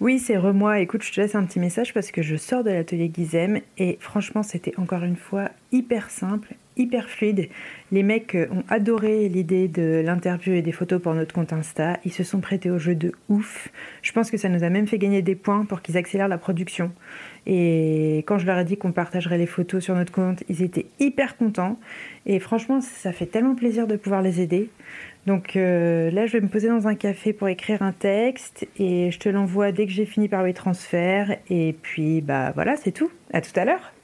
Oui, c'est Remois. Écoute, je te laisse un petit message parce que je sors de l'atelier Gizem et franchement, c'était encore une fois hyper simple, hyper fluide. Les mecs euh, ont adoré l'idée de l'interview et des photos pour notre compte Insta. Ils se sont prêtés au jeu de ouf. Je pense que ça nous a même fait gagner des points pour qu'ils accélèrent la production. Et quand je leur ai dit qu'on partagerait les photos sur notre compte, ils étaient hyper contents. Et franchement, ça fait tellement plaisir de pouvoir les aider. Donc euh, là, je vais me poser dans un café pour écrire un texte et je te l'envoie dès que j'ai fini par les transferts. Et puis, bah voilà, c'est tout. À tout à l'heure.